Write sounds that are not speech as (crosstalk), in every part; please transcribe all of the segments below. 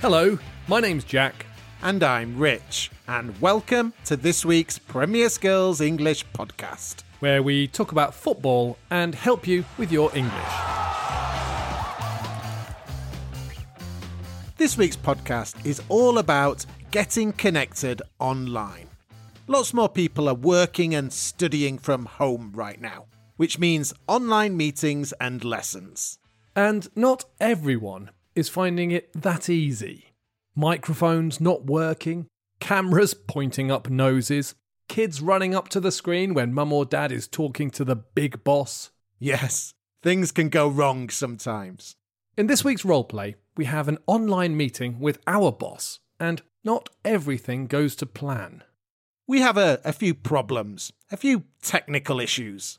Hello, my name's Jack. And I'm Rich, and welcome to this week's Premier Skills English podcast, where we talk about football and help you with your English. This week's podcast is all about getting connected online. Lots more people are working and studying from home right now, which means online meetings and lessons. And not everyone is finding it that easy. Microphones not working, cameras pointing up noses, kids running up to the screen when mum or dad is talking to the big boss. Yes, things can go wrong sometimes. In this week's roleplay, we have an online meeting with our boss, and not everything goes to plan. We have a, a few problems, a few technical issues.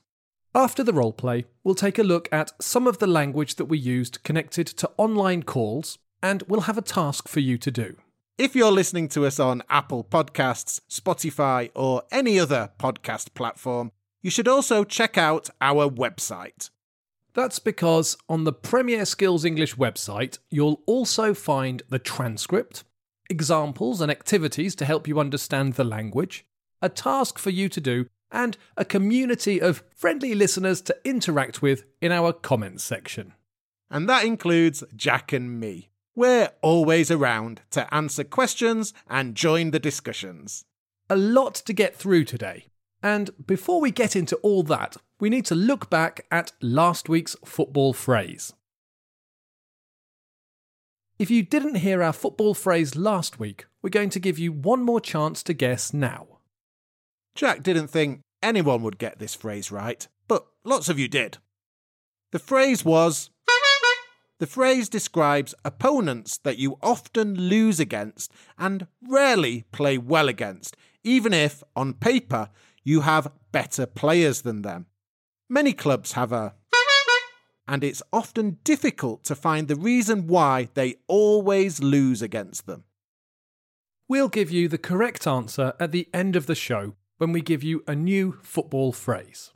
After the roleplay, we'll take a look at some of the language that we used connected to online calls and we'll have a task for you to do. If you're listening to us on Apple Podcasts, Spotify, or any other podcast platform, you should also check out our website. That's because on the Premier Skills English website, you'll also find the transcript, examples and activities to help you understand the language, a task for you to do, and a community of friendly listeners to interact with in our comments section. And that includes Jack and me. We're always around to answer questions and join the discussions. A lot to get through today. And before we get into all that, we need to look back at last week's football phrase. If you didn't hear our football phrase last week, we're going to give you one more chance to guess now. Jack didn't think anyone would get this phrase right, but lots of you did. The phrase was the phrase describes opponents that you often lose against and rarely play well against, even if, on paper, you have better players than them. Many clubs have a and it's often difficult to find the reason why they always lose against them. We'll give you the correct answer at the end of the show when we give you a new football phrase.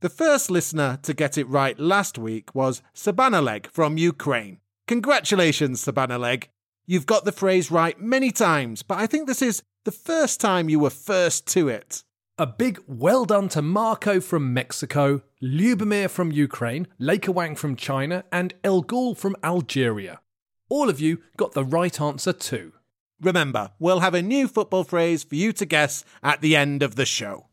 The first listener to get it right last week was Sabanaleg from Ukraine. Congratulations, Sabanaleg. You've got the phrase right many times, but I think this is the first time you were first to it. A big well done to Marco from Mexico, Lubomir from Ukraine, Wang from China, and El Ghul from Algeria. All of you got the right answer too. Remember, we'll have a new football phrase for you to guess at the end of the show.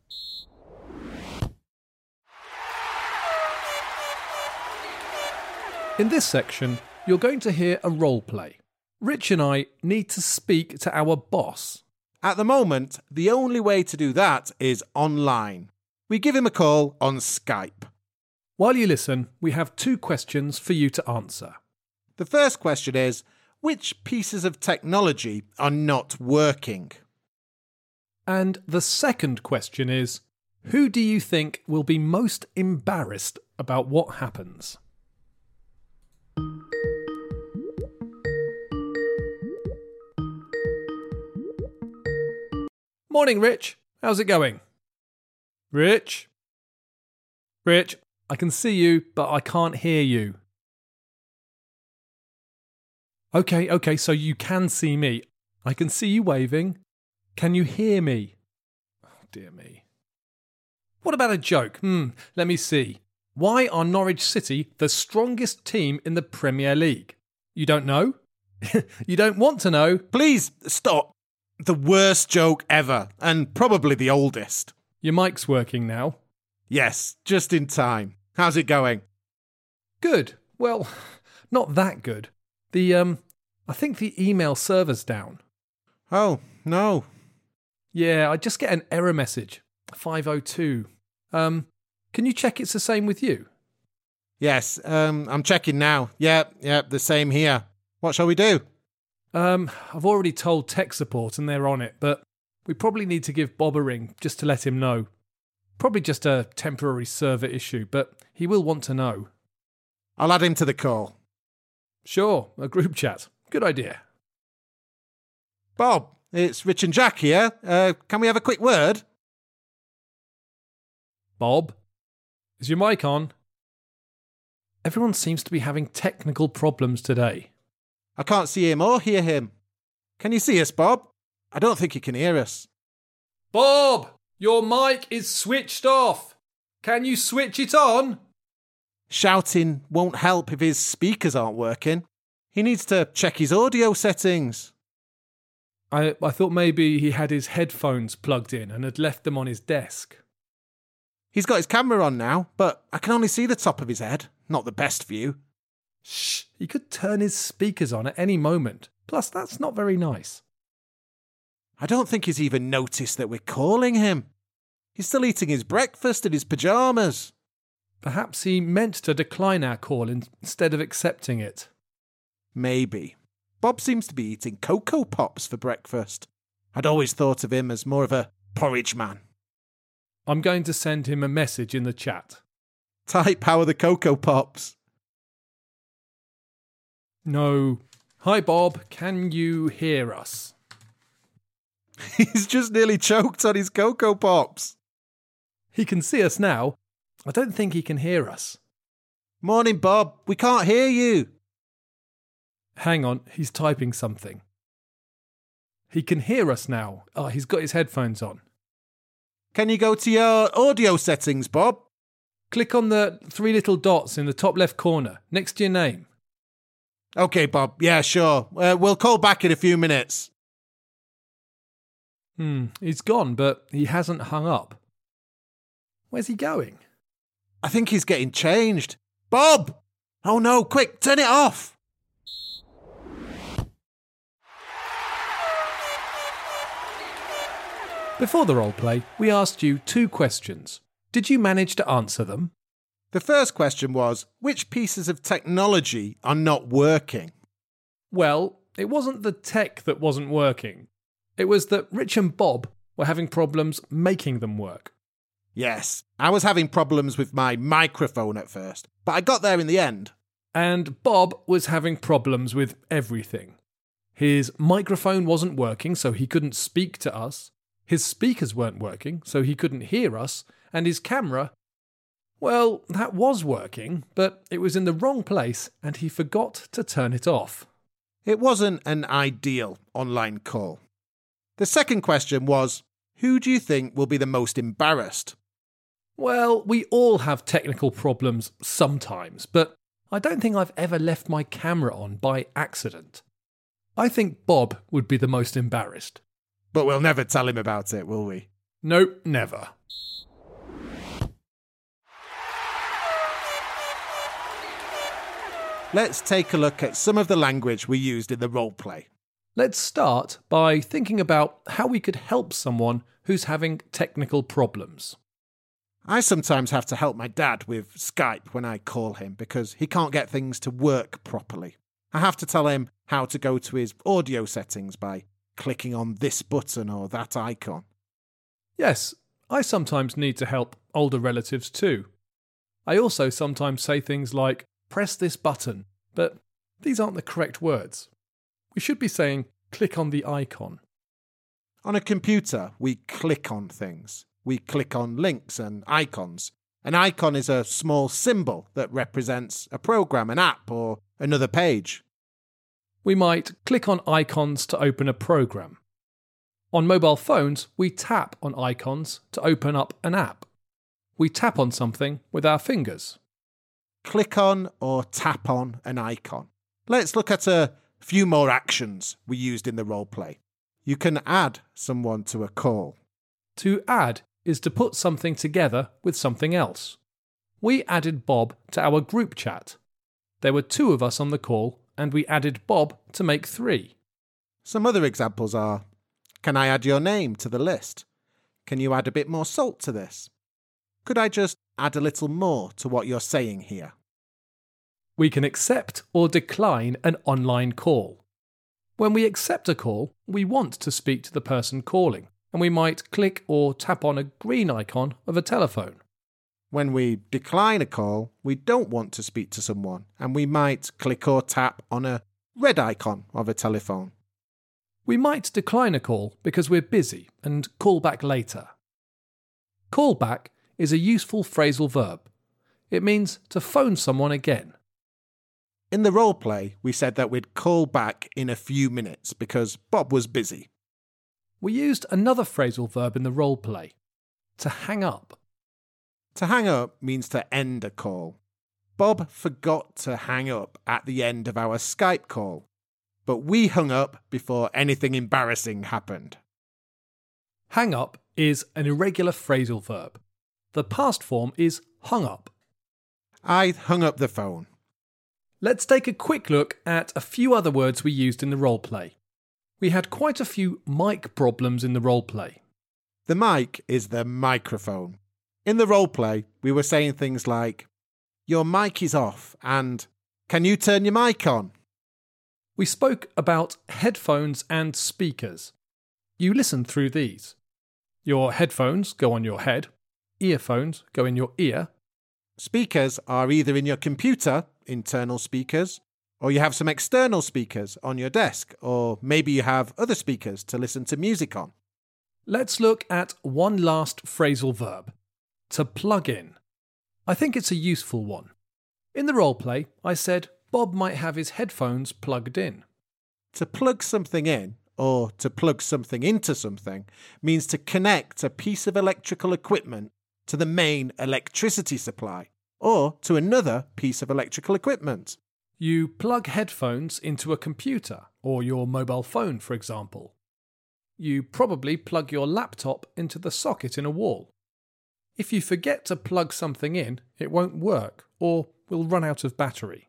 In this section, you're going to hear a role play. Rich and I need to speak to our boss. At the moment, the only way to do that is online. We give him a call on Skype. While you listen, we have two questions for you to answer. The first question is Which pieces of technology are not working? And the second question is Who do you think will be most embarrassed about what happens? Morning, Rich. How's it going? Rich? Rich, I can see you, but I can't hear you. Okay, okay, so you can see me. I can see you waving. Can you hear me? Oh, dear me. What about a joke? Hmm, let me see. Why are Norwich City the strongest team in the Premier League? You don't know? (laughs) you don't want to know? Please stop the worst joke ever, and probably the oldest. Your mic's working now. Yes, just in time. How's it going? Good. Well, (sighs) not that good. The um I think the email server's down. Oh, no. Yeah, I just get an error message. 502. Um can you check it's the same with you? Yes, um I'm checking now. Yep, yep, the same here. What shall we do? Um, I've already told tech support and they're on it, but we probably need to give Bob a ring just to let him know. Probably just a temporary server issue, but he will want to know. I'll add him to the call. Sure, a group chat. Good idea. Bob, it's Rich and Jack here. Uh, can we have a quick word? Bob, is your mic on? Everyone seems to be having technical problems today. I can't see him or hear him. Can you see us, Bob? I don't think he can hear us. Bob, your mic is switched off. Can you switch it on? Shouting won't help if his speakers aren't working. He needs to check his audio settings. I, I thought maybe he had his headphones plugged in and had left them on his desk. He's got his camera on now, but I can only see the top of his head. Not the best view. Shh, he could turn his speakers on at any moment. Plus, that's not very nice. I don't think he's even noticed that we're calling him. He's still eating his breakfast in his pyjamas. Perhaps he meant to decline our call instead of accepting it. Maybe. Bob seems to be eating Coco Pops for breakfast. I'd always thought of him as more of a porridge man. I'm going to send him a message in the chat. Type how are the Coco Pops? No. Hi, Bob. Can you hear us? (laughs) He's just nearly choked on his Coco Pops. He can see us now. I don't think he can hear us. Morning, Bob. We can't hear you. Hang on, he's typing something. He can hear us now. Oh, he's got his headphones on. Can you go to your audio settings, Bob? Click on the three little dots in the top left corner, next to your name. Okay, Bob. Yeah, sure. Uh, we'll call back in a few minutes. Hmm, he's gone, but he hasn't hung up. Where's he going? I think he's getting changed. Bob! Oh no, quick, turn it off! Before the roleplay, we asked you two questions. Did you manage to answer them? The first question was which pieces of technology are not working? Well, it wasn't the tech that wasn't working. It was that Rich and Bob were having problems making them work. Yes, I was having problems with my microphone at first, but I got there in the end. And Bob was having problems with everything. His microphone wasn't working, so he couldn't speak to us. His speakers weren't working, so he couldn't hear us, and his camera, well, that was working, but it was in the wrong place, and he forgot to turn it off. It wasn't an ideal online call. The second question was Who do you think will be the most embarrassed? Well, we all have technical problems sometimes, but I don't think I've ever left my camera on by accident. I think Bob would be the most embarrassed. But we'll never tell him about it, will we? Nope, never. Let's take a look at some of the language we used in the roleplay. Let's start by thinking about how we could help someone who's having technical problems. I sometimes have to help my dad with Skype when I call him because he can't get things to work properly. I have to tell him how to go to his audio settings by clicking on this button or that icon. Yes, I sometimes need to help older relatives too. I also sometimes say things like, press this button, but these aren't the correct words. We should be saying, click on the icon. On a computer, we click on things. We click on links and icons. An icon is a small symbol that represents a program, an app, or another page. We might click on icons to open a program. On mobile phones, we tap on icons to open up an app. We tap on something with our fingers. Click on or tap on an icon. Let's look at a few more actions we used in the role play. You can add someone to a call. To add is to put something together with something else. We added Bob to our group chat. There were two of us on the call, and we added Bob to make three. Some other examples are Can I add your name to the list? Can you add a bit more salt to this? Could I just add a little more to what you're saying here? We can accept or decline an online call. When we accept a call, we want to speak to the person calling, and we might click or tap on a green icon of a telephone. When we decline a call, we don't want to speak to someone, and we might click or tap on a red icon of a telephone. We might decline a call because we're busy and call back later. Call back is a useful phrasal verb. It means to phone someone again. In the role play, we said that we'd call back in a few minutes because Bob was busy. We used another phrasal verb in the role play to hang up. To hang up means to end a call. Bob forgot to hang up at the end of our Skype call, but we hung up before anything embarrassing happened. Hang up is an irregular phrasal verb. The past form is hung up. I hung up the phone. Let's take a quick look at a few other words we used in the role play. We had quite a few mic problems in the role play. The mic is the microphone. In the role play, we were saying things like, Your mic is off, and Can you turn your mic on? We spoke about headphones and speakers. You listen through these. Your headphones go on your head, earphones go in your ear. Speakers are either in your computer, internal speakers, or you have some external speakers on your desk, or maybe you have other speakers to listen to music on. Let's look at one last phrasal verb to plug in. I think it's a useful one. In the role play, I said Bob might have his headphones plugged in. To plug something in, or to plug something into something, means to connect a piece of electrical equipment to the main electricity supply, or to another piece of electrical equipment. You plug headphones into a computer or your mobile phone, for example. You probably plug your laptop into the socket in a wall. If you forget to plug something in, it won't work or will run out of battery.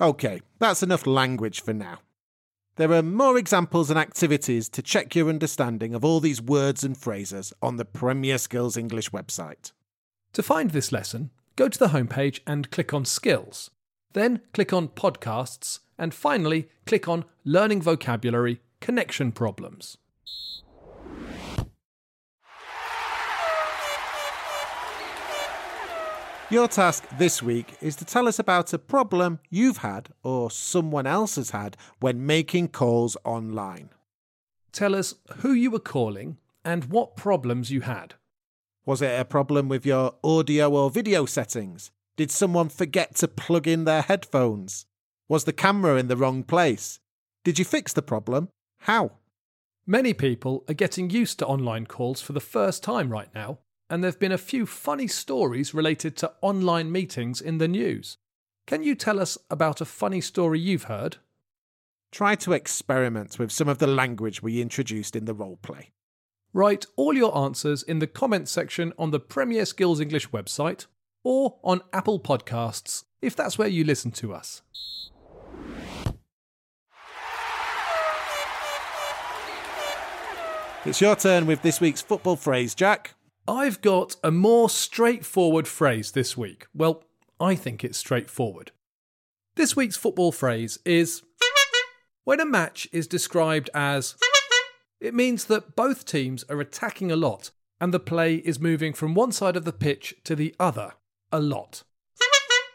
OK, that's enough language for now. There are more examples and activities to check your understanding of all these words and phrases on the Premier Skills English website. To find this lesson, go to the homepage and click on Skills. Then click on Podcasts, and finally click on Learning Vocabulary Connection Problems. Your task this week is to tell us about a problem you've had or someone else has had when making calls online. Tell us who you were calling and what problems you had. Was it a problem with your audio or video settings? Did someone forget to plug in their headphones? Was the camera in the wrong place? Did you fix the problem? How? Many people are getting used to online calls for the first time right now, and there have been a few funny stories related to online meetings in the news. Can you tell us about a funny story you've heard? Try to experiment with some of the language we introduced in the role play. Write all your answers in the comments section on the Premier Skills English website or on Apple Podcasts if that's where you listen to us. It's your turn with this week's football phrase, Jack. I've got a more straightforward phrase this week. Well, I think it's straightforward. This week's football phrase is when a match is described as it means that both teams are attacking a lot and the play is moving from one side of the pitch to the other a lot.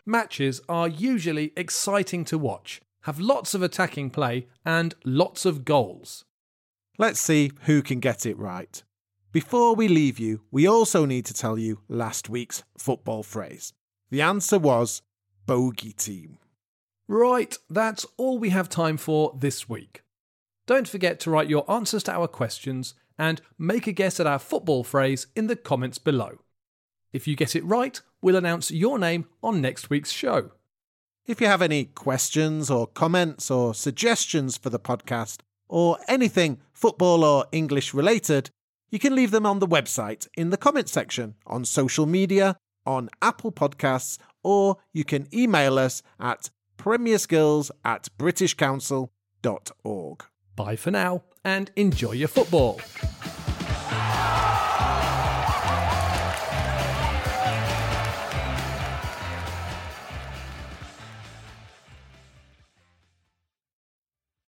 Matches are usually exciting to watch, have lots of attacking play, and lots of goals. Let's see who can get it right. Before we leave you, we also need to tell you last week's football phrase. The answer was bogey team. Right, that's all we have time for this week. Don't forget to write your answers to our questions and make a guess at our football phrase in the comments below. If you get it right, we'll announce your name on next week's show. If you have any questions or comments or suggestions for the podcast, or anything football or English related, you can leave them on the website in the comment section, on social media, on Apple Podcasts, or you can email us at premierskills at britishcouncil.org. Bye for now and enjoy your football.